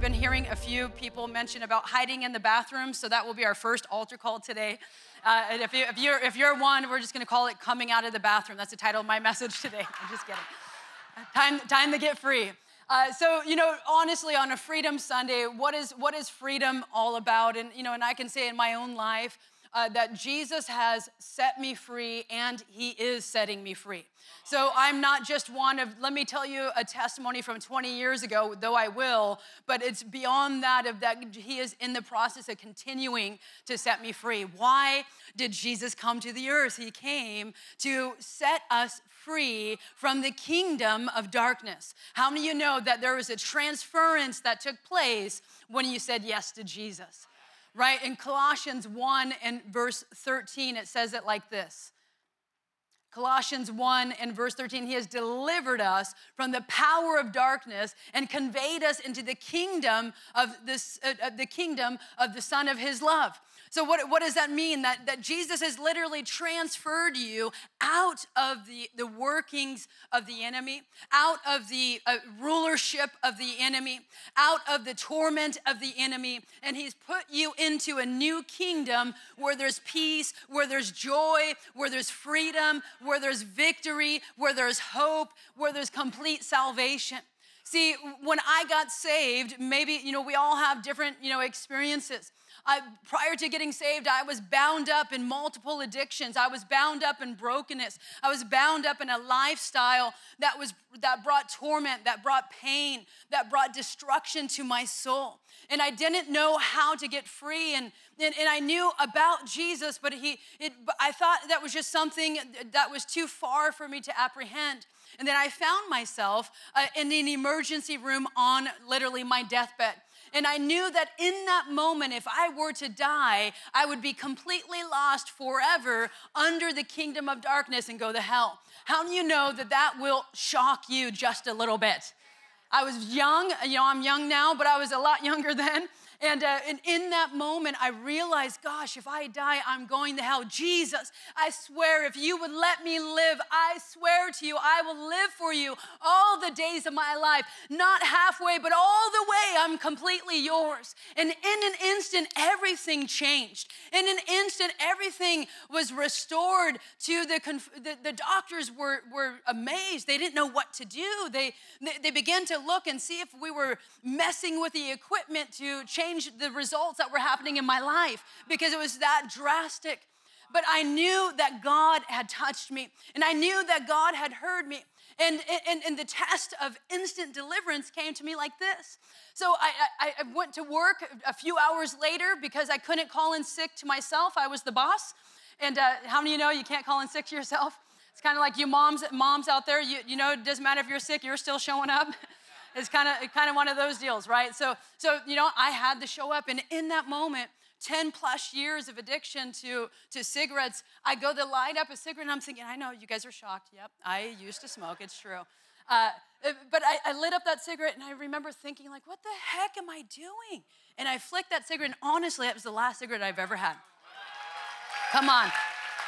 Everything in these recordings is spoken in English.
I've been hearing a few people mention about hiding in the bathroom, so that will be our first altar call today. Uh, and if, you, if, you're, if you're one, we're just gonna call it Coming Out of the Bathroom. That's the title of my message today. I'm just kidding. Time, time to get free. Uh, so you know honestly on a freedom sunday what is what is freedom all about and you know and i can say in my own life uh, that Jesus has set me free and he is setting me free. So I'm not just one of, let me tell you a testimony from 20 years ago, though I will, but it's beyond that of that he is in the process of continuing to set me free. Why did Jesus come to the earth? He came to set us free from the kingdom of darkness. How many of you know that there was a transference that took place when you said yes to Jesus? Right? In Colossians 1 and verse 13, it says it like this. Colossians 1 and verse 13, he has delivered us from the power of darkness and conveyed us into the kingdom of this, uh, the kingdom of the Son of his love. So, what, what does that mean? That, that Jesus has literally transferred you out of the, the workings of the enemy, out of the uh, rulership of the enemy, out of the torment of the enemy, and He's put you into a new kingdom where there's peace, where there's joy, where there's freedom, where there's victory, where there's hope, where there's complete salvation. See, when I got saved, maybe, you know, we all have different, you know, experiences. I, prior to getting saved, I was bound up in multiple addictions. I was bound up in brokenness. I was bound up in a lifestyle that was that brought torment, that brought pain, that brought destruction to my soul. And I didn't know how to get free. And, and, and I knew about Jesus, but he it, I thought that was just something that was too far for me to apprehend. And then I found myself uh, in an emergency room on literally my deathbed. And I knew that in that moment, if I were to die, I would be completely lost forever under the kingdom of darkness and go to hell. How do you know that that will shock you just a little bit? I was young, you know, I'm young now, but I was a lot younger then. And, uh, and in that moment, I realized, gosh, if I die, I'm going to hell. Jesus, I swear, if you would let me live, I swear to you, I will live for you all the days of my life. Not halfway, but all the way, I'm completely yours. And in an instant, everything changed. In an instant, everything was restored to the, conf- the, the, doctors were, were amazed. They didn't know what to do. They, they, they began to look and see if we were messing with the equipment to change change the results that were happening in my life because it was that drastic. But I knew that God had touched me and I knew that God had heard me. And, and, and the test of instant deliverance came to me like this. So I, I, I went to work a few hours later because I couldn't call in sick to myself. I was the boss. And uh, how many of you know you can't call in sick to yourself? It's kind of like you moms, moms out there, you, you know, it doesn't matter if you're sick, you're still showing up. It's kind of kind of one of those deals, right? So so you know, I had to show up, and in that moment. 10 plus years of addiction to, to cigarettes, I go to light up a cigarette and I'm thinking, I know you guys are shocked. Yep, I used to smoke, it's true. Uh, but I, I, lit up that cigarette and I remember thinking, like, what the heck am I doing? And I flicked that cigarette, and honestly, that was the last cigarette I've ever had. Come on.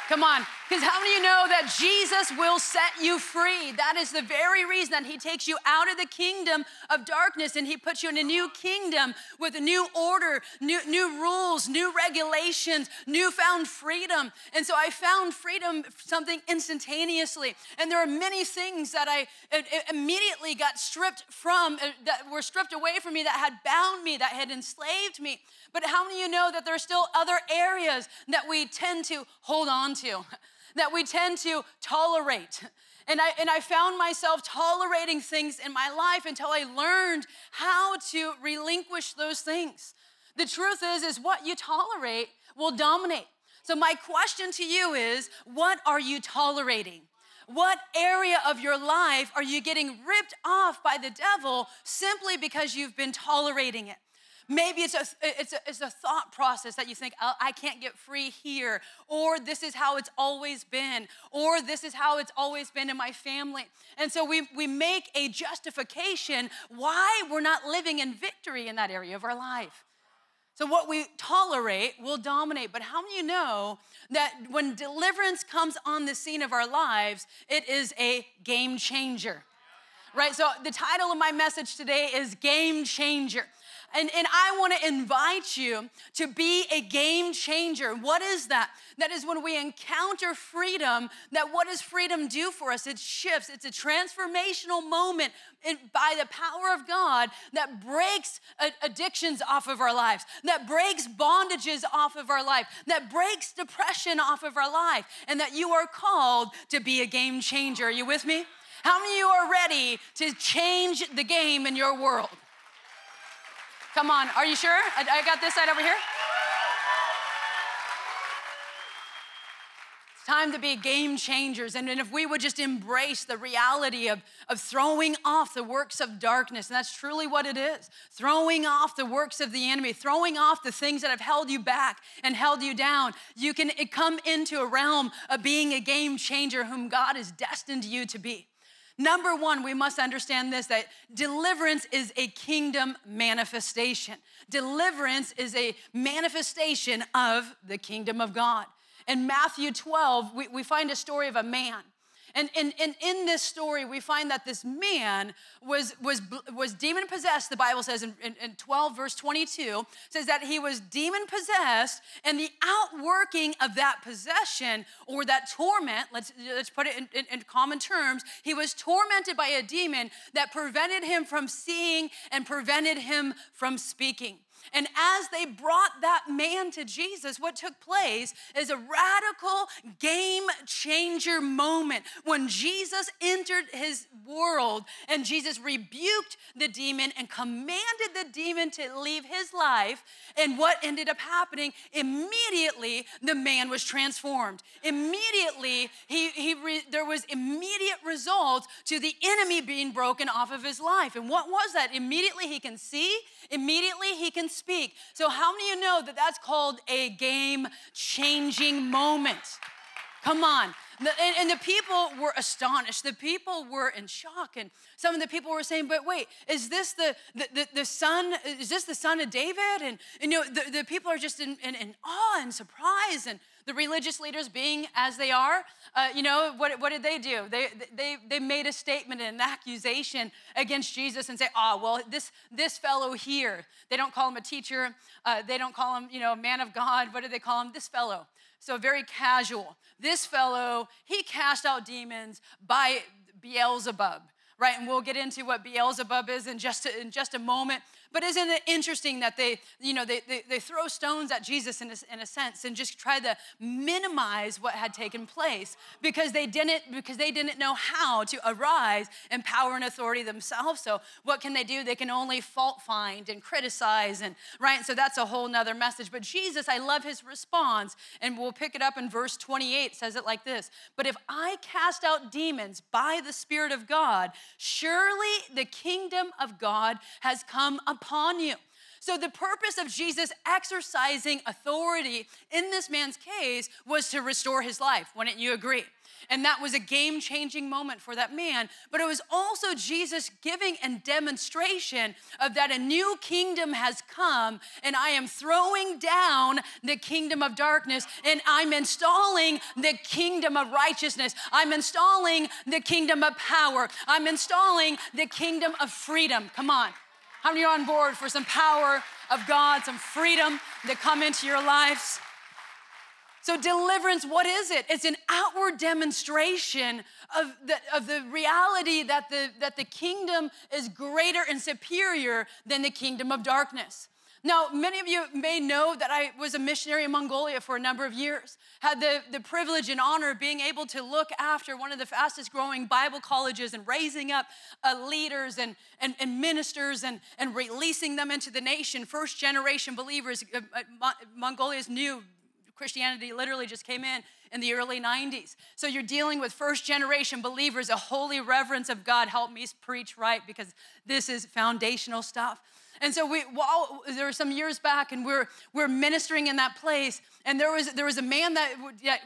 Come on. Because how many of you know that Jesus will set you free? That is the very reason that He takes you out of the kingdom of darkness and He puts you in a new kingdom with a new order, new, new rules, new regulations, newfound freedom. And so I found freedom something instantaneously. And there are many things that I immediately got stripped from, uh, that were stripped away from me, that had bound me, that had enslaved me. But how many of you know that there are still other areas that we tend to hold on to, that we tend to tolerate? And I, and I found myself tolerating things in my life until I learned how to relinquish those things. The truth is, is what you tolerate will dominate. So my question to you is, what are you tolerating? What area of your life are you getting ripped off by the devil simply because you've been tolerating it? Maybe it's a, it's a, it's a thought process that you think, oh, I can't get free here, or this is how it's always been, or this is how it's always been in my family. And so we, we make a justification why we're not living in victory in that area of our life. So, what we tolerate will dominate. But how many you know that when deliverance comes on the scene of our lives, it is a game changer? Right? So, the title of my message today is Game Changer. And, and I want to invite you to be a game changer. What is that? That is when we encounter freedom, that what does freedom do for us? It shifts. It's a transformational moment by the power of God that breaks addictions off of our lives, that breaks bondages off of our life, that breaks depression off of our life, and that you are called to be a game changer. Are you with me? How many of you are ready to change the game in your world? Come on, are you sure? I, I got this side over here. It's time to be game changers. And, and if we would just embrace the reality of, of throwing off the works of darkness, and that's truly what it is throwing off the works of the enemy, throwing off the things that have held you back and held you down, you can come into a realm of being a game changer whom God has destined you to be. Number one, we must understand this that deliverance is a kingdom manifestation. Deliverance is a manifestation of the kingdom of God. In Matthew 12, we, we find a story of a man and, and, and in this story, we find that this man was, was, was demon possessed, the Bible says in, in, in 12, verse 22, says that he was demon possessed, and the outworking of that possession or that torment, let's, let's put it in, in, in common terms, he was tormented by a demon that prevented him from seeing and prevented him from speaking. And as they brought that man to Jesus, what took place is a radical game changer moment when Jesus entered his world and Jesus rebuked the demon and commanded the demon to leave his life. And what ended up happening? Immediately, the man was transformed. Immediately, he, he re, there was immediate results to the enemy being broken off of his life. And what was that? Immediately, he can see, immediately, he can speak. So, how many of you know that that's called a game changing moment? Come on. And, the people were astonished. The people were in shock. And some of the people were saying, but wait, is this the, the, the, the son, is this the son of David? And, and you know, the, the people are just in, in, in awe and surprise. And the religious leaders being as they are, uh, you know, what, what did they do? They, they, they made a statement and an accusation against Jesus and say, oh, well, this, this fellow here, they don't call him a teacher, uh, they don't call him, you know, man of God. What do they call him? This fellow. So very casual. This fellow, he cast out demons by Beelzebub right? And we'll get into what Beelzebub is in just a, in just a moment. But isn't it interesting that they, you know, they, they, they throw stones at Jesus in a, in a sense and just try to minimize what had taken place because they didn't because they didn't know how to arise in power and authority themselves. So what can they do? They can only fault find and criticize and right. So that's a whole nother message. But Jesus, I love his response, and we'll pick it up in verse 28. Says it like this: But if I cast out demons by the Spirit of God, surely the kingdom of God has come upon you. So, the purpose of Jesus exercising authority in this man's case was to restore his life. Wouldn't you agree? And that was a game changing moment for that man. But it was also Jesus giving a demonstration of that a new kingdom has come, and I am throwing down the kingdom of darkness, and I'm installing the kingdom of righteousness. I'm installing the kingdom of power. I'm installing the kingdom of freedom. Come on. How many are on board for some power of God, some freedom to come into your lives? So, deliverance, what is it? It's an outward demonstration of the, of the reality that the, that the kingdom is greater and superior than the kingdom of darkness. Now, many of you may know that I was a missionary in Mongolia for a number of years. Had the, the privilege and honor of being able to look after one of the fastest growing Bible colleges and raising up uh, leaders and, and, and, ministers and, and releasing them into the nation. First generation believers, uh, uh, Mongolia's new Christianity literally just came in in the early 90s. So you're dealing with first generation believers, a holy reverence of God. Help me preach right because this is foundational stuff. And so we, while there were some years back, and we're we're ministering in that place, and there was there was a man that,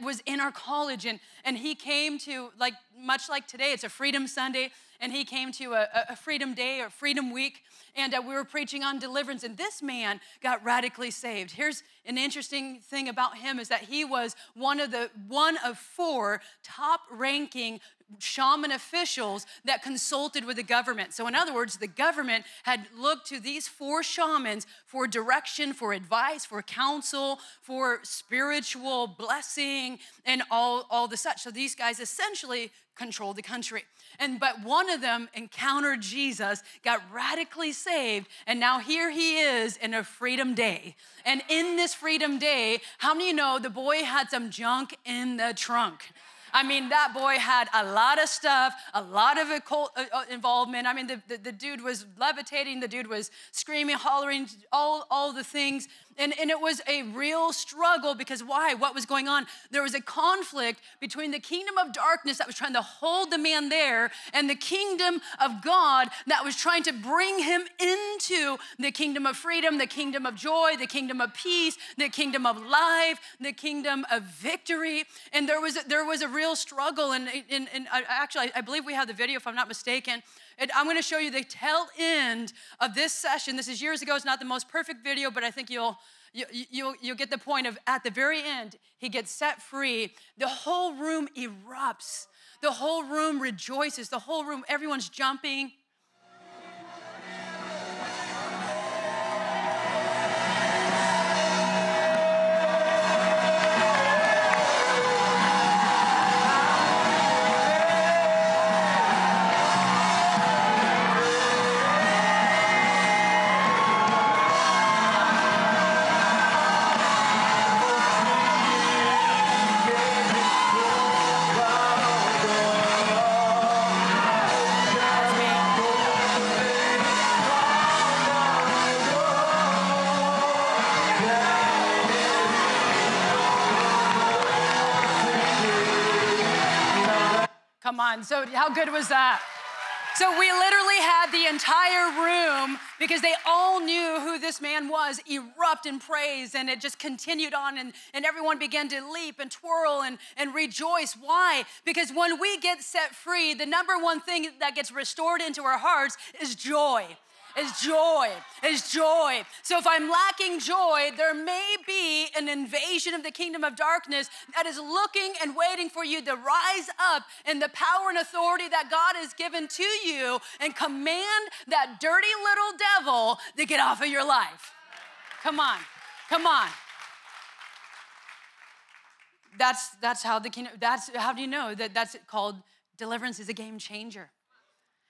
was in our college, and and he came to like much like today, it's a Freedom Sunday, and he came to a, a Freedom Day or Freedom Week, and uh, we were preaching on deliverance, and this man got radically saved. Here's an interesting thing about him is that he was one of the one of four top ranking shaman officials that consulted with the government. So, in other words, the government had looked to these four shamans for direction, for advice, for counsel, for spiritual blessing, and all, all the such. So, these guys essentially controlled the country. And but one of them encountered Jesus, got radically saved, and now here he is in a freedom day. And in this freedom day, how many know the boy had some junk in the trunk? I mean, that boy had a lot of stuff, a lot of occult uh, uh, involvement. I mean, the, the, the dude was levitating, the dude was screaming, hollering, all, all the things. And, and it was a real struggle because why? What was going on? There was a conflict between the kingdom of darkness that was trying to hold the man there and the kingdom of God that was trying to bring him into the kingdom of freedom, the kingdom of joy, the kingdom of peace, the kingdom of life, the kingdom of victory. And there was, there was a real struggle. And, and, and actually, I believe we have the video, if I'm not mistaken. I'm going to show you the tail end of this session. This is years ago. It's not the most perfect video, but I think you'll you, you'll, you'll get the point of at the very end, he gets set free. The whole room erupts. The whole room rejoices. The whole room, everyone's jumping. So, how good was that? So we literally had the entire room because they all knew who this man was erupt in praise and it just continued on and, and everyone began to leap and twirl and, and rejoice. Why? Because when we get set free, the number one thing that gets restored into our hearts is joy is joy, is joy. So if I'm lacking joy, there may be an invasion of the kingdom of darkness that is looking and waiting for you to rise up in the power and authority that God has given to you and command that dirty little devil to get off of your life. Come on, come on. That's, that's how the kingdom, that's how do you know that that's called deliverance is a game changer.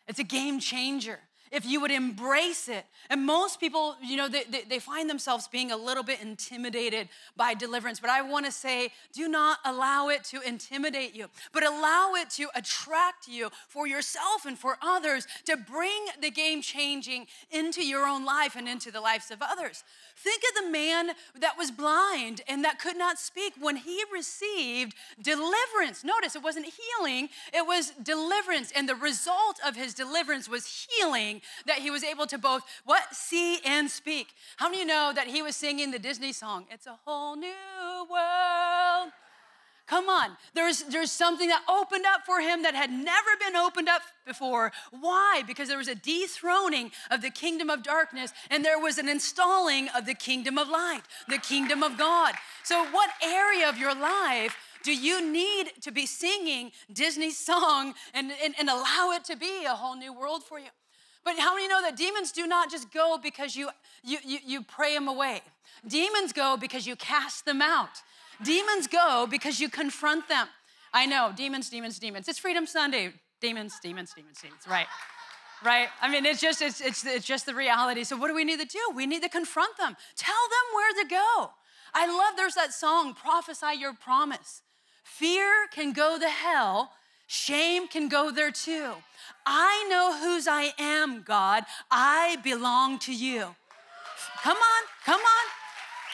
It's a game changer if you would embrace it. And most people, you know, they, they, they, find themselves being a little bit intimidated by deliverance. But I want to say, do not allow it to intimidate you, but allow it to attract you for yourself and for others to bring the game changing into your own life and into the lives of others. Think of the man that was blind and that could not speak when he received deliverance. Notice it wasn't healing, it was deliverance. And the result of his deliverance was healing that he was able to both what see and speak. How many you know that he was singing the Disney song? It's a whole new world. Come on. There's, there's something that opened up for him that had never been opened up before. Why? Because there was a dethroning of the kingdom of darkness and there was an installing of the kingdom of light, the kingdom of God. So, what area of your life do you need to be singing Disney's song and, and, and allow it to be a whole new world for you? But how many know that demons do not just go because you, you, you, you pray them away? Demons go because you cast them out. Demons go because you confront them. I know, demons, demons, demons. It's Freedom Sunday. Demons, demons, demons, demons. Right. Right? I mean, it's just it's, it's it's just the reality. So what do we need to do? We need to confront them. Tell them where to go. I love there's that song, prophesy your promise. Fear can go to hell, shame can go there too. I know whose I am, God. I belong to you. Come on, come on.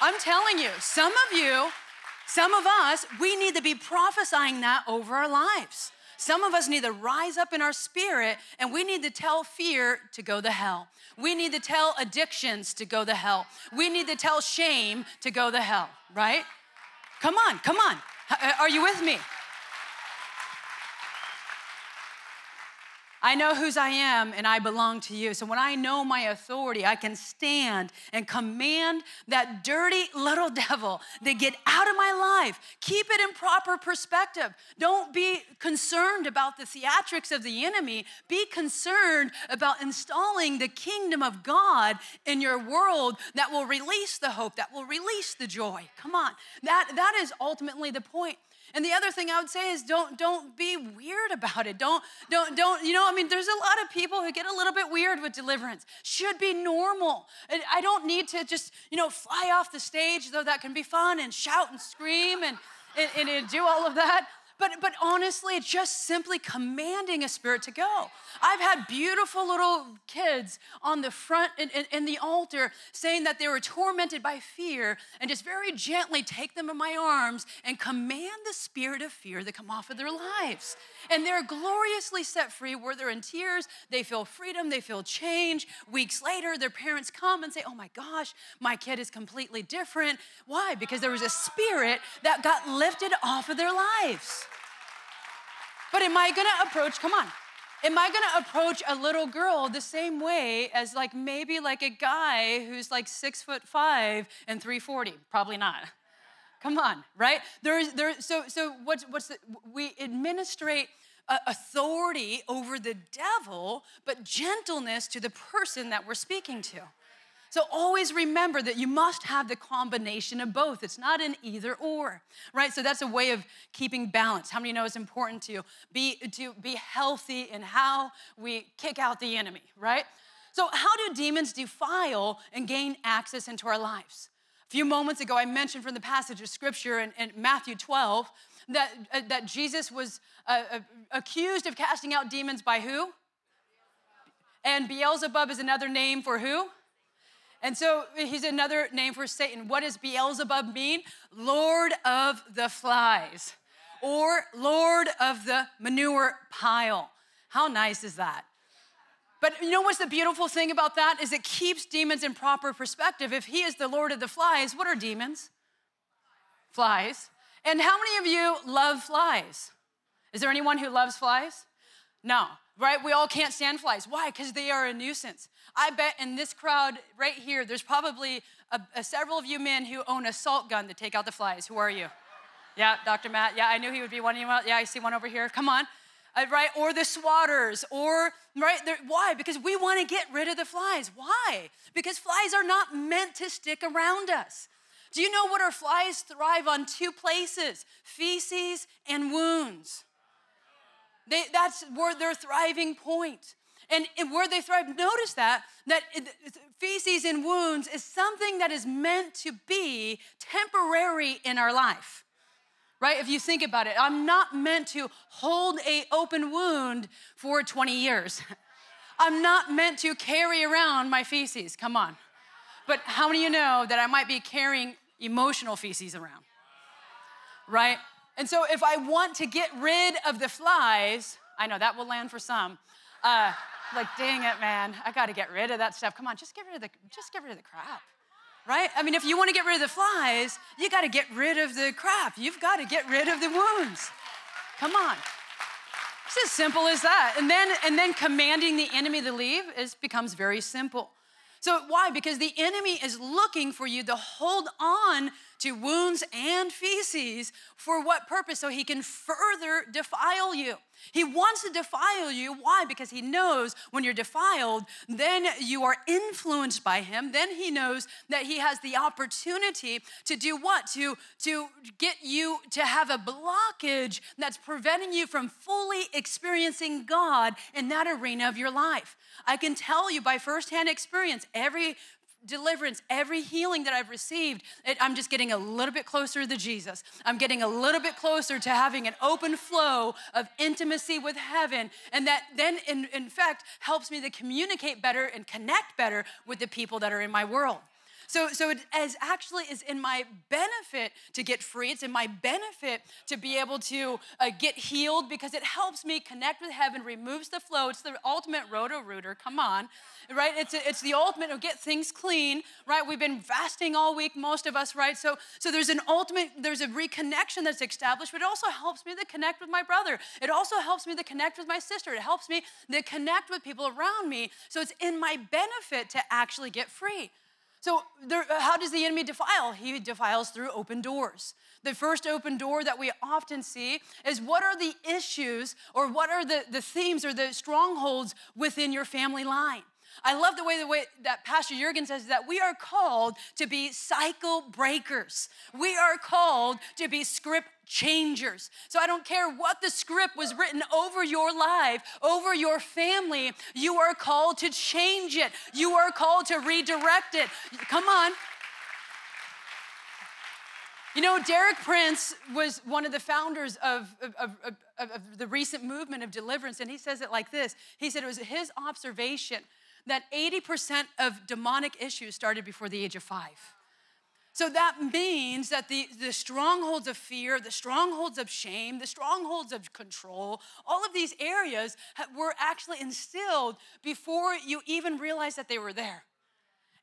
I'm telling you, some of you some of us, we need to be prophesying that over our lives. Some of us need to rise up in our spirit and we need to tell fear to go to hell. We need to tell addictions to go to hell. We need to tell shame to go to hell, right? Come on, come on. Uh, are you with me? I know whose I am and I belong to you. So when I know my authority, I can stand and command that dirty little devil to get out of my life. Keep it in proper perspective. Don't be concerned about the theatrics of the enemy. Be concerned about installing the kingdom of God in your world that will release the hope, that will release the joy. Come on. That, that is ultimately the point. And the other thing I would say is don't don't be weird about it. Don't don't don't you know, I mean there's a lot of people who get a little bit weird with deliverance. Should be normal. I don't need to just, you know, fly off the stage though that can be fun and shout and scream and and, and do all of that. But, but honestly, it's just simply commanding a spirit to go. I've had beautiful little kids on the front in, in, in, the altar saying that they were tormented by fear, and just very gently take them in my arms and command the spirit of fear to come off of their lives. And they're gloriously set free where they're in tears, they feel freedom, they feel change. Weeks later, their parents come and say, Oh my gosh, my kid is completely different. Why? Because there was a spirit that got lifted off of their lives. But am I gonna approach, come on, am I gonna approach a little girl the same way as like maybe like a guy who's like six foot five and 340? Probably not. Come on, right? There's there so so what's what's the, we administrate authority over the devil, but gentleness to the person that we're speaking to. So always remember that you must have the combination of both. It's not an either or, right? So that's a way of keeping balance. How many know it's important to be to be healthy in how we kick out the enemy, right? So how do demons defile and gain access into our lives? A few moments ago, I mentioned from the passage of scripture in, in Matthew 12 that, uh, that Jesus was uh, uh, accused of casting out demons by who? And Beelzebub is another name for who? And so he's another name for Satan. What does Beelzebub mean? Lord of the flies or Lord of the manure pile. How nice is that? But you know what's the beautiful thing about that is it keeps demons in proper perspective. If he is the Lord of the flies, what are demons? Flies. And how many of you love flies? Is there anyone who loves flies? No, right? We all can't stand flies. Why? Because they are a nuisance. I bet in this crowd right here, there's probably a, a, several of you men who own a salt gun to take out the flies. Who are you? Yeah, Dr. Matt. Yeah, I knew he would be one of you. Yeah, I see one over here. Come on. Uh, right? Or the swatters, or, right? Why? Because we want to get rid of the flies. Why? Because flies are not meant to stick around us. Do you know what our flies thrive on? Two places feces and wounds. They, that's where their thriving point. And, and where they thrive, notice that, that feces and wounds is something that is meant to be temporary in our life. Right? If you think about it, I'm not meant to hold a open wound for 20 years. I'm not meant to carry around my feces. Come on. But how many of you know that I might be carrying emotional feces around? Right? And so if I want to get rid of the flies, I know that will land for some. Uh, like, dang it, man, I got to get rid of that stuff. Come on, just get rid of the, just get rid of the crap, right? I mean, if you want to get rid of the flies, you got to get rid of the crap. You've got to get rid of the wounds. Come on. It's as simple as that. And then, and then commanding the enemy to leave is becomes very simple. So why? Because the enemy is looking for you to hold on to wounds and feces for what purpose? So he can further defile you. He wants to defile you. Why? Because he knows when you're defiled, then you are influenced by him. Then he knows that he has the opportunity to do what? To, to get you to have a blockage that's preventing you from fully experiencing God in that arena of your life. I can tell you by firsthand experience, every deliverance, every healing that I've received, it, I'm just getting a little bit closer to Jesus. I'm getting a little bit closer to having an open flow of intimacy with heaven. And that then, in, in fact, helps me to communicate better and connect better with the people that are in my world. So, so it as actually is in my benefit to get free. It's in my benefit to be able to uh, get healed because it helps me connect with heaven, removes the flow. It's the ultimate roto-rooter. Come on, right? It's, a, it's the ultimate of get things clean, right? We've been fasting all week, most of us, right? So, so there's an ultimate, there's a reconnection that's established, but it also helps me to connect with my brother. It also helps me to connect with my sister. It helps me to connect with people around me. So it's in my benefit to actually get free. So, there, uh, how does the enemy defile? He defiles through open doors. The first open door that we often see is what are the issues or what are the, the themes or the strongholds within your family line? I love the way the way that Pastor Jurgen says that we are called to be cycle breakers. We are called to be script changers. So I don't care what the script was written over your life, over your family, you are called to change it. You are called to redirect it. Come on. You know, Derek Prince was one of the founders of, of, of, of, the recent movement of deliverance, and he says it like this He said it was his observation that 80% of demonic issues started before the age of five. So that means that the, the strongholds of fear, the strongholds of shame, the strongholds of control, all of these areas were actually instilled before you even realized that they were there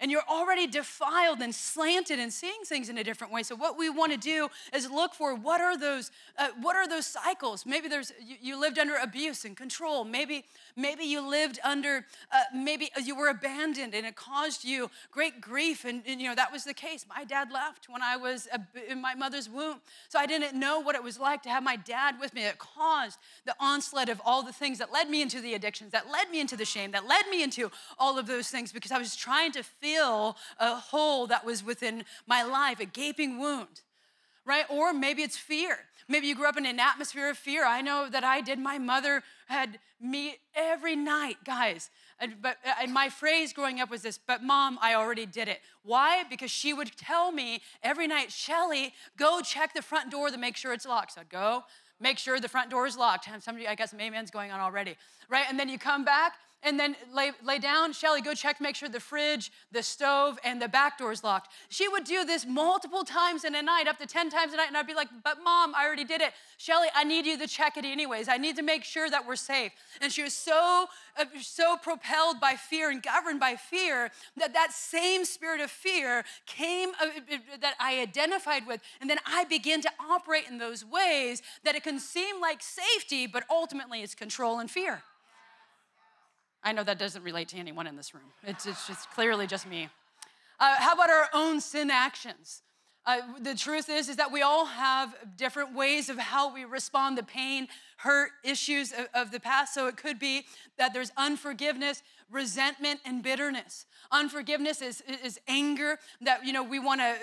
and you're already defiled and slanted and seeing things in a different way. So what we want to do is look for what are those uh, what are those cycles? Maybe there's you, you, lived under abuse and control. Maybe maybe you lived under uh, maybe you were abandoned and it caused you great grief and, and, you know that was the case. My dad left when i was in my mother's womb. So i didn't know what it was like to have my dad with me. It caused the onslaught of all the things that led me into the addictions that led me into the shame that led me into all of those things because i was trying to feel fill a hole that was within my life, a gaping wound, right? Or maybe it's fear. Maybe you grew up in an atmosphere of fear. I know that I did. My mother had me every night, guys. And, but and my phrase growing up was this, but mom, I already did it. Why? Because she would tell me every night, Shelly, go check the front door to make sure it's locked. So I'd go, make sure the front door is locked. And somebody, I got some amens going on already, right? And then you come back and then lay, lay down. Shelly, go check make sure the fridge, the stove, and the back door is locked. She would do this multiple times in a night, up to 10 times a night. And I'd be like, but mom, I already did it. Shelly, I need you to check it anyways. I need to make sure that we're safe. And she was so, uh, so propelled by fear and governed by fear that that same spirit of fear came, uh, uh, that I identified with. And then I began to operate in those ways that it can seem like safety, but ultimately it's control and fear. I know that doesn't relate to anyone in this room. It's, it's just clearly just me. Uh, how about our own sin actions? Uh, the truth is, is that we all have different ways of how we respond to pain, hurt, issues of, of the past. So it could be that there's unforgiveness, resentment, and bitterness. Unforgiveness is, is anger that you know we want to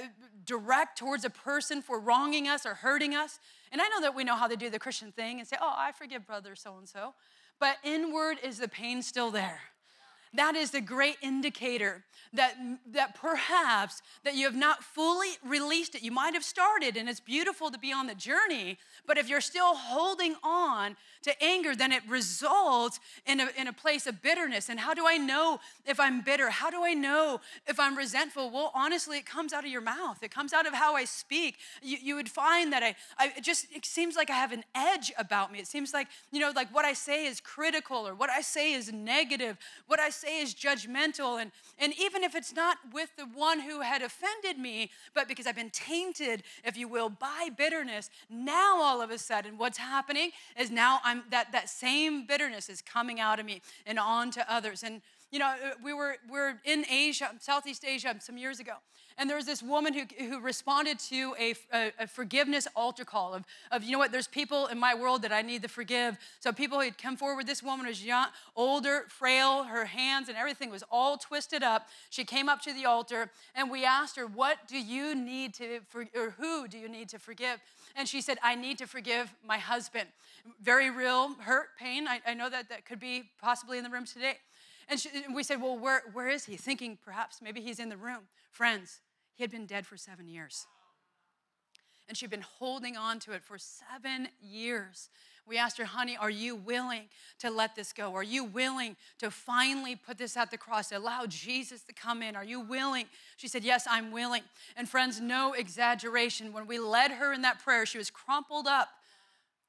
direct towards a person for wronging us or hurting us. And I know that we know how to do the Christian thing and say, "Oh, I forgive brother so and so." But inward is the pain still there that is a great indicator that, that perhaps that you have not fully released it. You might have started and it's beautiful to be on the journey but if you're still holding on to anger then it results in a, in a place of bitterness. And how do i know if i'm bitter? How do i know if i'm resentful? Well honestly it comes out of your mouth. It comes out of how i speak. You, you would find that I, I it just it seems like i have an edge about me. It seems like you know like what i say is critical or what i say is negative. What i say is judgmental. And, and even if it's not with the one who had offended me, but because I've been tainted, if you will, by bitterness, now all of a sudden what's happening is now I'm that that same bitterness is coming out of me and on to others. And you know, uh, we were, we were in Asia, Southeast Asia, some years ago. And there was this woman who, who responded to a, a, a, forgiveness altar call of, of, you know what, there's people in my world that I need to forgive. So people had come forward. This woman was young, older, frail. Her hands and everything was all twisted up. She came up to the altar and we asked her, what do you need to, for, or who do you need to forgive? And she said, I need to forgive my husband. Very real hurt, pain. I, I know that that could be possibly in the room today. And, she, and we said, Well, where, where is he? Thinking perhaps maybe he's in the room. Friends, he had been dead for seven years. and she'd been holding on to it for seven years. We asked her, honey, are you willing to let this go? Are you willing to finally put this at the cross, allow Jesus to come in? Are you willing? She said, Yes, I'm willing. And friends, no exaggeration. When we led her in that prayer, she was crumpled up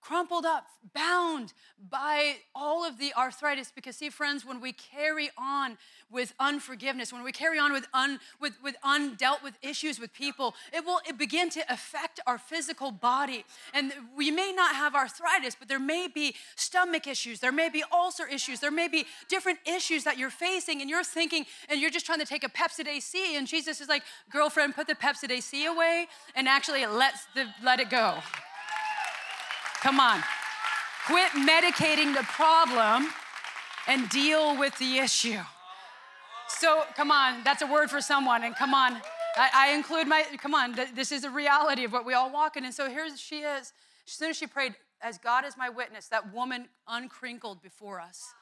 crumpled up, bound by all of the arthritis. Because, see, friends, when we carry on with unforgiveness, when we carry on with, un, with, with undealt with issues with people, it will it begin to affect our physical body. And we may not have arthritis, but there may be stomach issues, there may be ulcer issues, there may be different issues that you're facing, and you're thinking, and you're just trying to take a Pepcid C, and Jesus is like, girlfriend, put the Pepcid C away and actually let the, let it go. Come on. Quit medicating the problem and deal with the issue. So, come on, that's a word for someone. And come on, I, I include my, come on, th- this is a reality of what we all walk in. And so here she is. As soon as she prayed, as God is my witness, that woman uncrinkled before us.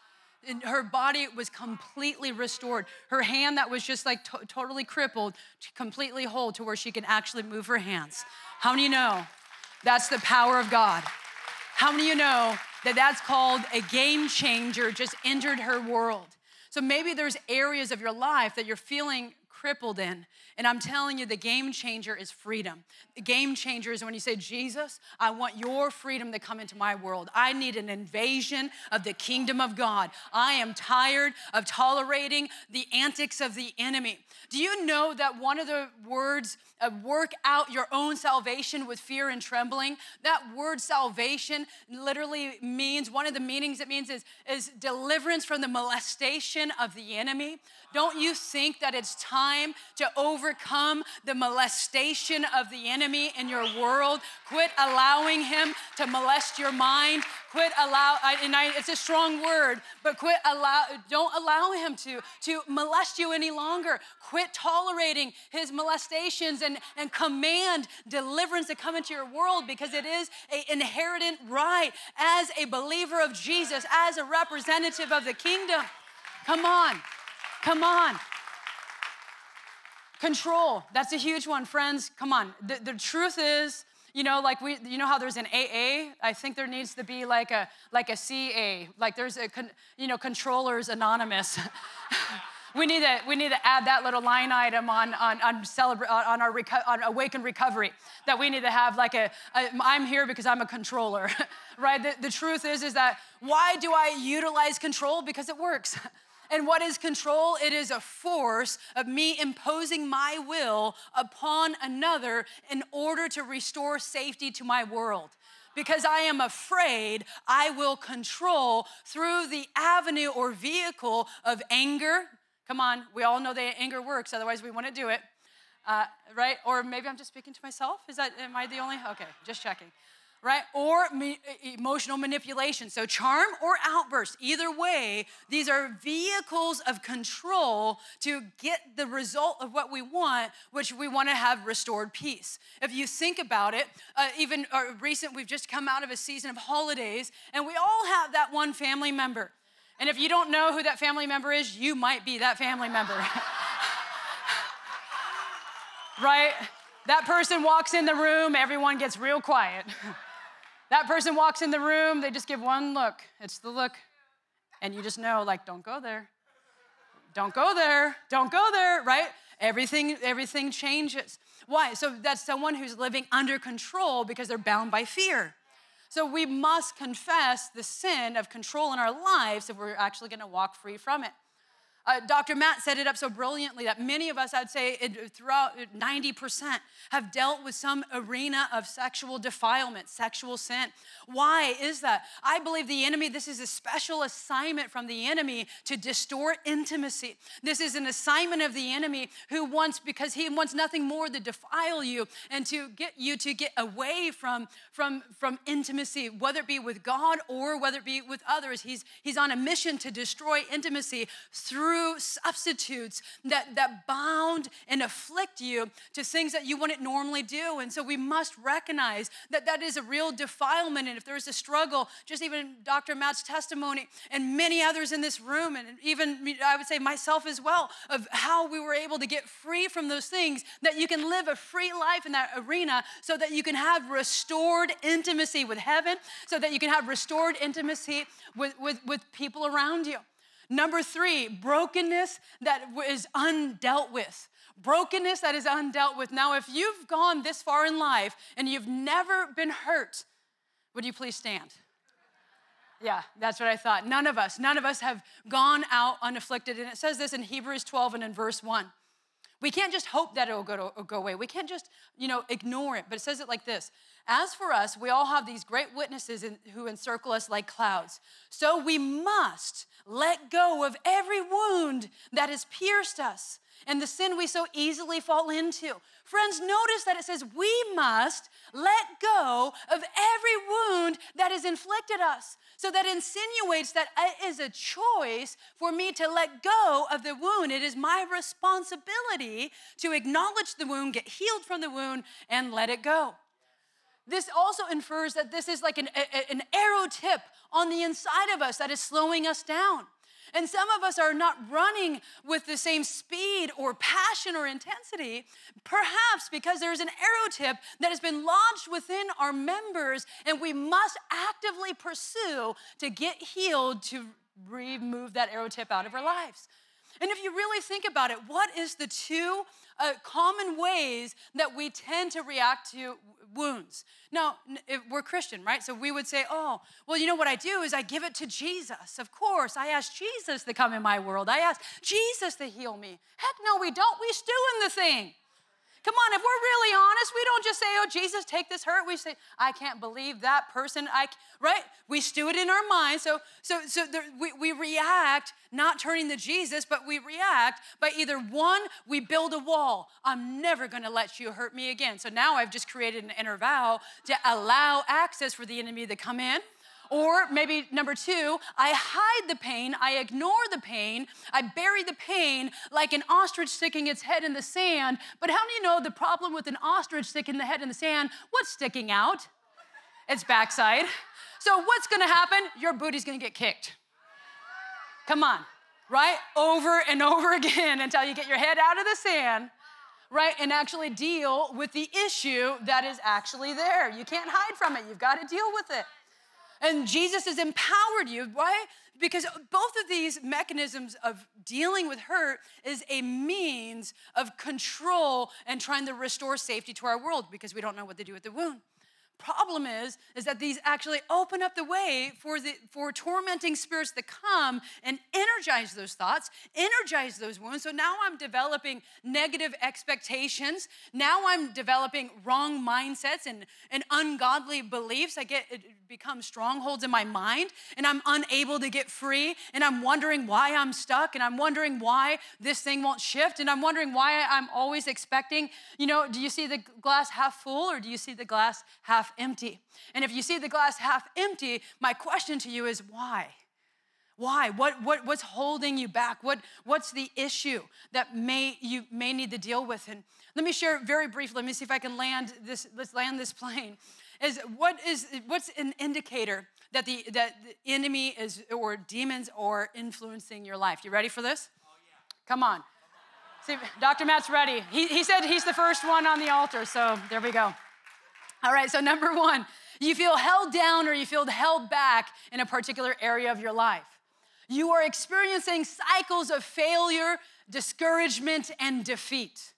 And her body was completely restored. Her hand that was just like to- totally crippled, completely whole to where she can actually move her hands. How many know that's the power of God? How many of you know that that's called a game changer just entered her world? So maybe there's areas of your life that you're feeling crippled in. And I'm telling you, the game changer is freedom. The game changer is when you say, Jesus, I want your freedom to come into my world. I need an invasion of the kingdom of God. I am tired of tolerating the antics of the enemy. Do you know that one of the words, uh, work out your own salvation with fear and trembling? That word salvation literally means, one of the meanings it means is, is deliverance from the molestation of the enemy. Don't you think that it's time to overcome the molestation of the enemy in your world? Quit allowing him to molest your mind. Quit allow, and I, it's a strong word, but quit allow, don't allow him to, to molest you any longer. Quit tolerating his molestations and, and command deliverance to come into your world because it is an inherent right as a believer of Jesus, as a representative of the kingdom. Come on. Come on. Control. That's a huge one, friends. Come on. The, the truth is, you know, like we, you know how there's an AA. I think there needs to be like a like a CA. Like there's a, con, you know, controllers anonymous. we need to we need to add that little line item on on on, celebra- on our reco- on awaken recovery that we need to have like a, a I'm here because I'm a controller, right? The, the truth is is that why do I utilize control because it works. And what is control? It is a force of me imposing my will upon another in order to restore safety to my world. Because I am afraid, I will control through the avenue or vehicle of anger. Come on, we all know that anger works, otherwise, we wouldn't do it. Uh, right? Or maybe I'm just speaking to myself. Is that, am I the only? Okay, just checking right? Or me- emotional manipulation. So, charm or outburst, either way, these are vehicles of control to get the result of what we want, which we want to have restored peace. If you think about it, uh, even uh, recent, we've just come out of a season of holidays, and we all have that one family member. And if you don't know who that family member is, you might be that family member. right? That person walks in the room, everyone gets real quiet. That person walks in the room, they just give one look. It's the look. And you just know, like, don't go there. Don't go there. Don't go there, right? Everything, everything changes. Why? So that's someone who's living under control because they're bound by fear. So we must confess the sin of control in our lives if we're actually gonna walk free from it. Uh, Dr. Matt set it up so brilliantly that many of us, I'd say it, throughout 90%, have dealt with some arena of sexual defilement, sexual sin. Why is that? I believe the enemy, this is a special assignment from the enemy to distort intimacy. This is an assignment of the enemy who wants, because he wants nothing more to defile you and to get you to get away from, from, from intimacy, whether it be with God or whether it be with others. He's, he's on a mission to destroy intimacy through true substitutes that, that bound and afflict you to things that you wouldn't normally do. And so we must recognize that that is a real defilement. And if there's a struggle, just even Dr. Matt's testimony and many others in this room, and even I would say myself as well, of how we were able to get free from those things, that you can live a free life in that arena so that you can have restored intimacy with heaven, so that you can have restored intimacy with, with, with people around you. Number three, brokenness that is undealt with. Brokenness that is undealt with. Now, if you've gone this far in life and you've never been hurt, would you please stand? Yeah, that's what I thought. None of us, none of us have gone out unafflicted. And it says this in Hebrews 12 and in verse 1. We can't just hope that it'll go, to, go away. We can't just, you know, ignore it. But it says it like this As for us, we all have these great witnesses in, who encircle us like clouds. So we must let go of every wound that has pierced us and the sin we so easily fall into. Friends, notice that it says we must let go of every wound that has inflicted us. So that insinuates that it is a choice for me to let go of the wound. It is my responsibility to acknowledge the wound, get healed from the wound, and let it go. This also infers that this is like an, an arrow tip on the inside of us that is slowing us down. And some of us are not running with the same speed or passion or intensity, perhaps because there's an arrow tip that has been lodged within our members, and we must actively pursue to get healed to remove that arrow tip out of our lives. And if you really think about it, what is the two uh, common ways that we tend to react to wounds. Now, we're Christian, right? So we would say, oh, well, you know what I do is I give it to Jesus. Of course, I ask Jesus to come in my world. I ask Jesus to heal me. Heck no, we don't. We stew in the thing. Come on, if we're really honest, we don't just say, "Oh, Jesus, take this hurt." We say, "I can't believe that person." I right? We stew it in our mind. So, so, so there, we, we react not turning to Jesus, but we react by either one, we build a wall. I'm never going to let you hurt me again. So now I've just created an inner vow to allow access for the enemy to come in. Or maybe number two, I hide the pain, I ignore the pain, I bury the pain like an ostrich sticking its head in the sand. But how do you know the problem with an ostrich sticking the head in the sand? What's sticking out? Its backside. So what's gonna happen? Your booty's gonna get kicked. Come on, right? Over and over again until you get your head out of the sand right? And actually deal with the issue that is actually there. You can't hide from it, you've got to deal with it. And Jesus has empowered you. Why? Because both of these mechanisms of dealing with hurt is a means of control and trying to restore safety to our world because we don't know what to do with the wound. Problem is, is that these actually open up the way for the for tormenting spirits to come and energize those thoughts, energize those wounds. So now I'm developing negative expectations. Now I'm developing wrong mindsets and, and ungodly beliefs. I get it becomes strongholds in my mind, and I'm unable to get free, and I'm wondering why I'm stuck, and I'm wondering why this thing won't shift, and I'm wondering why I'm always expecting, you know, do you see the glass half full or do you see the glass half empty. And if you see the glass half empty, my question to you is why? Why? What, what, what's holding you back? What, what's the issue that may, you may need to deal with? And let me share very briefly, let me see if I can land this, let's land this plane. Is what is what's an indicator that the that the enemy is or demons are influencing your life? You ready for this? Oh, yeah. Come on. See, Dr. Matt's ready. He, he said he's the first one on the altar, so there we go. All right, so number one, you feel held down or you feel held back in a particular area of your life. You are experiencing cycles of failure, discouragement, and defeat.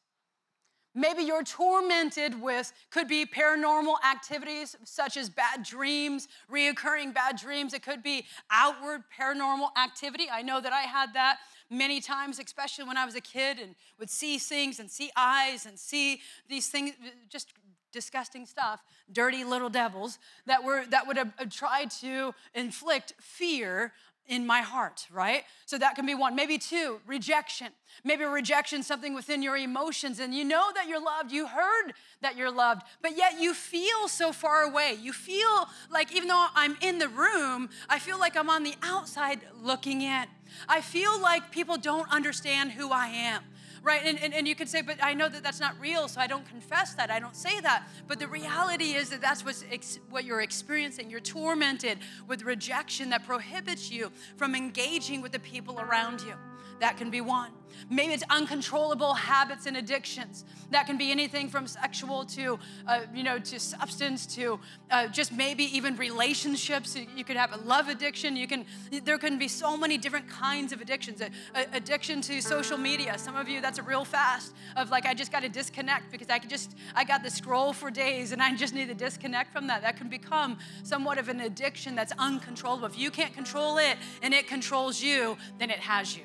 Maybe you're tormented with, could be paranormal activities such as bad dreams, reoccurring bad dreams. It could be outward paranormal activity. I know that I had that many times, especially when I was a kid and would see things and see eyes and see these things, just disgusting stuff, dirty little devils that were that would have tried to inflict fear in my heart, right? So that can be one. Maybe two, rejection. Maybe rejection, something within your emotions, and you know that you're loved, you heard that you're loved, but yet you feel so far away. You feel like even though I'm in the room, I feel like I'm on the outside looking in. I feel like people don't understand who I am right? And, and, and you could say, but I know that that's not real, so I don't confess that. I don't say that. But the reality is that that's what's ex- what you're experiencing. You're tormented with rejection that prohibits you from engaging with the people around you. That can be one. Maybe it's uncontrollable habits and addictions. That can be anything from sexual to, uh, you know, to substance to uh, just maybe even relationships. You could have a love addiction. You can. There can be so many different kinds of addictions. A, a, addiction to social media. Some of you, that's a real fast of like I just got to disconnect because I could just I got the scroll for days and I just need to disconnect from that. That can become somewhat of an addiction that's uncontrollable. If you can't control it and it controls you, then it has you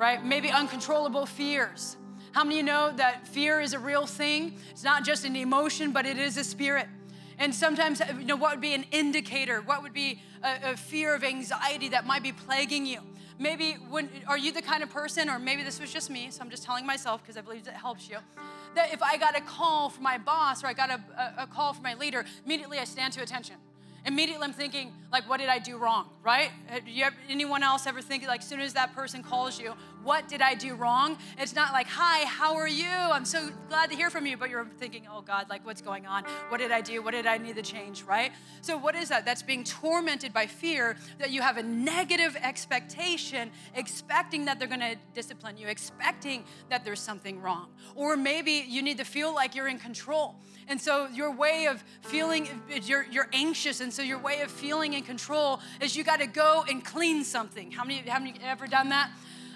right? Maybe uncontrollable fears. How many of you know that fear is a real thing? It's not just an emotion, but it is a spirit. And sometimes, you know, what would be an indicator? What would be a, a fear of anxiety that might be plaguing you? Maybe when are you the kind of person, or maybe this was just me, so I'm just telling myself because I believe it helps you. That if I got a call from my boss or I got a, a, a call from my leader, immediately I stand to attention immediately I'm thinking, like, what did I do wrong, right? Uh, do you anyone else ever think, like, as soon as that person calls you, what did I do wrong? It's not like, hi, how are you? I'm so glad to hear from you, but you're thinking, oh God, like, what's going on? What did I do? What did I need to change, right? So, what is that? That's being tormented by fear that you have a negative expectation, expecting that they're gonna discipline you, expecting that there's something wrong. Or maybe you need to feel like you're in control. And so your way of feeling, you're, you're anxious, and so your way of feeling in control is you got to go and clean something. How many, have you ever done that?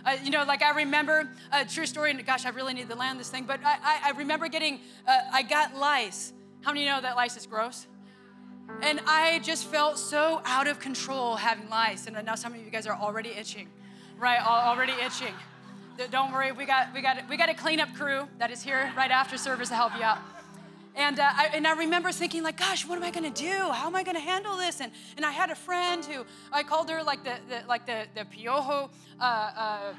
Uh, you know, like I remember a true story, and gosh, I really need to land this thing, but I, I, I remember getting, uh, I got lice. How many know that lice is gross? And I just felt so out of control having lice. And now some of you guys are already itching, right? Already itching. Don't worry, we got, we got, we got a cleanup crew that is here right after service to help you out. And, uh, I, and I remember thinking, like, gosh, what am I gonna do? How am I gonna handle this? And, and I had a friend who I called her like the, the like the, the piojo. Uh, uh,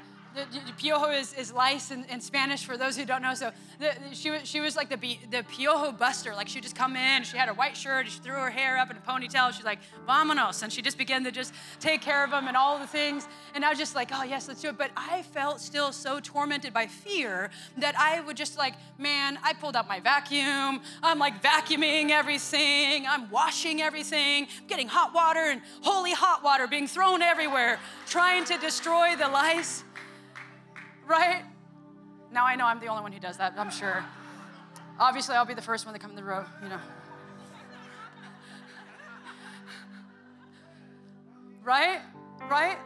piojo is, is lice in, in, Spanish for those who don't know. So the, she, was, she was like the, the piojo buster. Like she'd just come in, she had a white shirt, she threw her hair up in a ponytail. She's like, vamonos. And she just began to just take care of them and all the things. And I was just like, oh, yes, let's do it. But I felt still so tormented by fear that I would just like, man, I pulled out my vacuum. I'm like vacuuming everything. I'm washing everything, getting hot water and holy hot water being thrown everywhere, trying to destroy the lice right? Now I know I'm the only one who does that, I'm sure. Obviously, I'll be the first one to come in the row, you know. right? Right?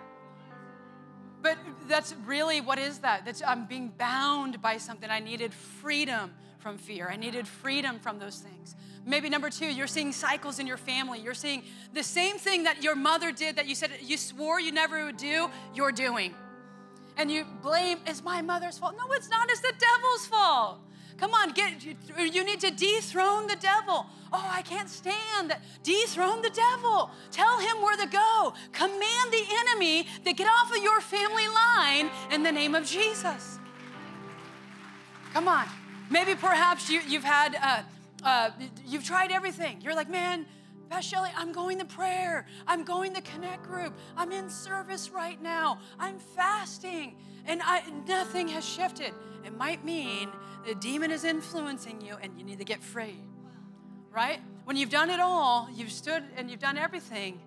But that's really what is that? That's I'm being bound by something. I needed freedom from fear. I needed freedom from those things. Maybe number two, you're seeing cycles in your family. You're seeing the same thing that your mother did that you said you swore you never would do, you're doing and you blame it's my mother's fault. No, it's not. It's the devil's fault. Come on, get you need to dethrone the devil. Oh, I can't stand that. Dethrone the devil. Tell him where to go. Command the enemy to get off of your family line in the name of Jesus. Come on. Maybe perhaps you, you've had uh, uh, you've tried everything. You're like, man, Pastor Shelley, I'm going to prayer. I'm going to connect group. I'm in service right now. I'm fasting. And I, nothing has shifted. It might mean the demon is influencing you and you need to get free. Right? When you've done it all, you've stood and you've done everything,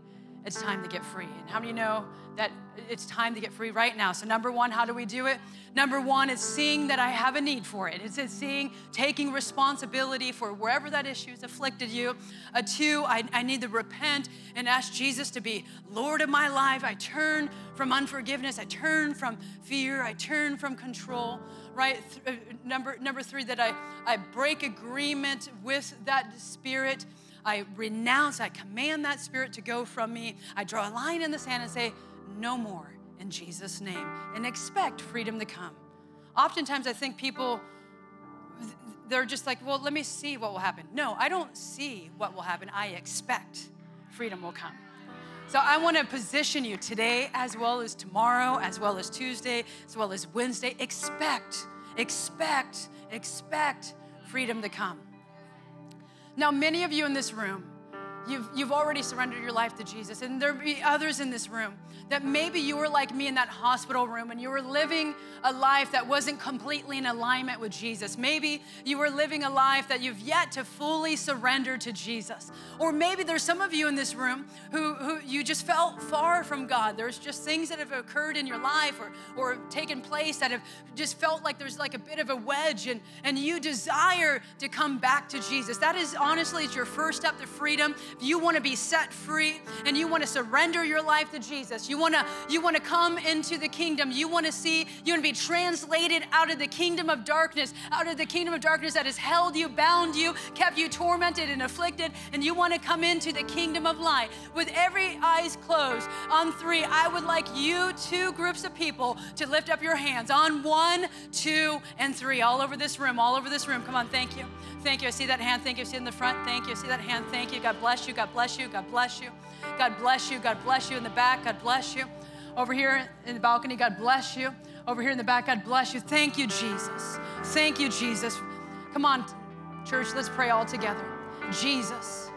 it's time to get free. And how many know that it's time to get free right now? So, number one, how do we do it? Number one is seeing that I have a need for it. It's seeing, taking responsibility for wherever that issue has afflicted you. A two, I, I need to repent and ask Jesus to be Lord of my life. I turn from unforgiveness. I turn from fear. I turn from control. Right? Uh, number number three, that I I break agreement with that spirit. I renounce. I command that spirit to go from me. I draw a line in the sand and say, no more in Jesus' name and expect freedom to come. Oftentimes, I think people, they're just like, well, let me see what will happen. No, I don't see what will happen. I expect freedom will come. So I want to position you today as well as tomorrow, as well as Tuesday, as well as Wednesday. Expect, expect, expect freedom to come. Now, many of you in this room, You've, you've already surrendered your life to Jesus. And there'll be others in this room that maybe you were like me in that hospital room and you were living a life that wasn't completely in alignment with Jesus. Maybe you were living a life that you've yet to fully surrender to Jesus. Or maybe there's some of you in this room who, who you just felt far from God. There's just things that have occurred in your life or, or taken place that have just felt like there's like a bit of a wedge and, and you desire to come back to Jesus. That is honestly, it's your first step to freedom you want to be set free and you want to surrender your life to Jesus, you want to you want to come into the kingdom. You want to see, you want to be translated out of the kingdom of darkness, out of the kingdom of darkness that has held you, bound you, kept you tormented and afflicted, and you want to come into the kingdom of light. With every eyes closed, on 3, I would like you two groups of people to lift up your hands on 1, 2, and 3 all over this room, all over this room. Come on, thank you. Thank you. I see that hand. Thank you. I see in the front. Thank you. I see that hand. Thank you. God bless you. God bless you. God bless you. God bless you. God bless you in the back. God bless you. Over here in the balcony, God bless you. Over here in the back, God bless you. Thank you, Jesus. Thank you, Jesus. Come on, church, let's pray all together. Jesus,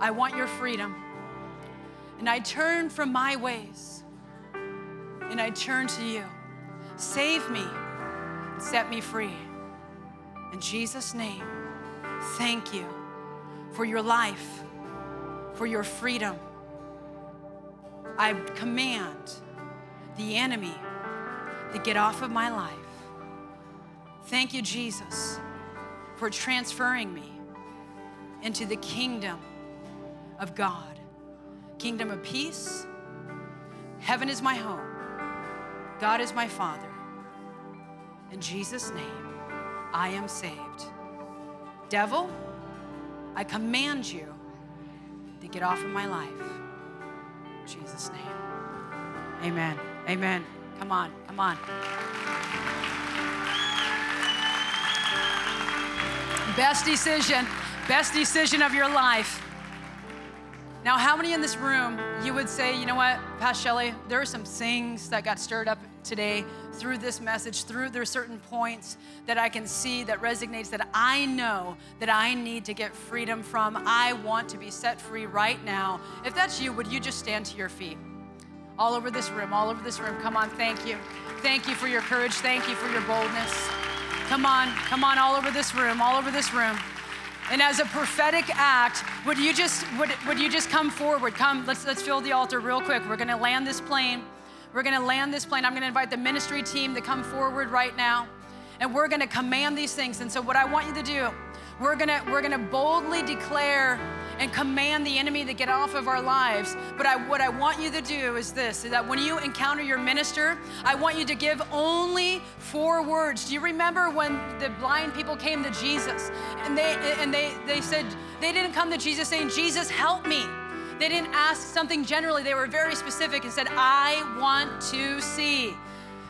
I want your freedom. And I turn from my ways and I turn to you. Save me, set me free. In Jesus' name, thank you for your life, for your freedom. I command the enemy to get off of my life. Thank you, Jesus, for transferring me into the kingdom of God, kingdom of peace. Heaven is my home, God is my Father. In Jesus' name, I am saved. Devil, I command you get off of my life. In Jesus' name. Amen. Amen. Come on, come on. Best decision, best decision of your life. Now, how many in this room you would say, you know what, Pastor Shelley, there are some things that got stirred up today through this message, through there are certain points that I can see that resonates that I know that I need to get freedom from. I want to be set free right now. If that's you, would you just stand to your feet? All over this room, all over this room. Come on, thank you. Thank you for your courage. Thank you for your boldness. Come on, come on, all over this room, all over this room. And as a prophetic act, would you just would, would you just come forward? Come, let's let's fill the altar real quick. We're gonna land this plane. We're to land this plane. I'm to invite the ministry team to come forward right now. And we're to command these things. And so what I want you to do, we're to we're to boldly declare and command the enemy to get off of our lives. But I, what I want you to do is this is that when you encounter your minister, I want you to give only four words. Do you remember when the blind people came to Jesus and they and they they said they didn't come to Jesus saying, "Jesus, help me." They didn't ask something generally, they were very specific and said, I want to see.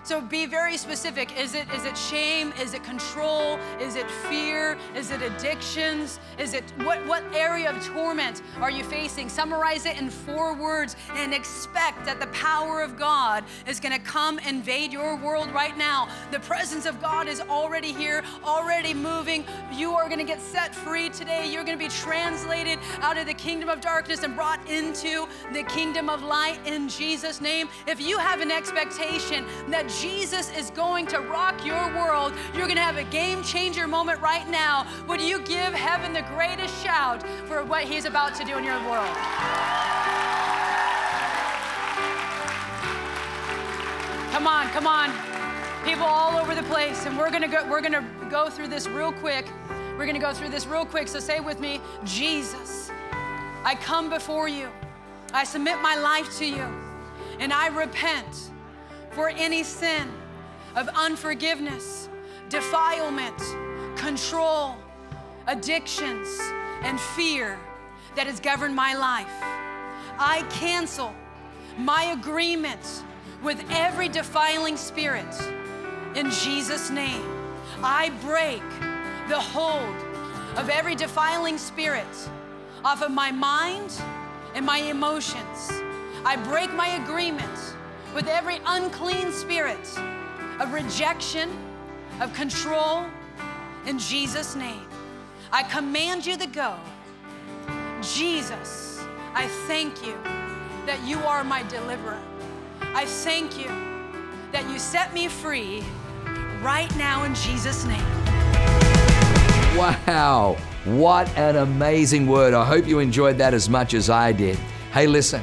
So be very specific. Is it is it shame? Is it control? Is it fear? Is it addictions? Is it what what area of torment are you facing? Summarize it in four words and expect that the power of God is going to come invade your world right now. The presence of God is already here, already moving. You are going to get set free today. You're going to be translated out of the kingdom of darkness and brought into the kingdom of light in Jesus name. If you have an expectation that Jesus is going to rock your world. You're going to have a game changer moment right now. Would you give heaven the greatest shout for what he's about to do in your world? Come on, come on. People all over the place and we're going to go we're going to go through this real quick. We're going to go through this real quick. So say with me, Jesus, I come before you. I submit my life to you and I repent for any sin of unforgiveness, defilement, control, addictions, and fear that has governed my life. I cancel my agreement with every defiling spirit in Jesus' name. I break the hold of every defiling spirit off of my mind and my emotions I break my agreement with every unclean spirit of rejection, of control, in Jesus' name. I command you to go. Jesus, I thank you that you are my deliverer. I thank you that you set me free right now in Jesus' name. Wow, what an amazing word. I hope you enjoyed that as much as I did. Hey, listen,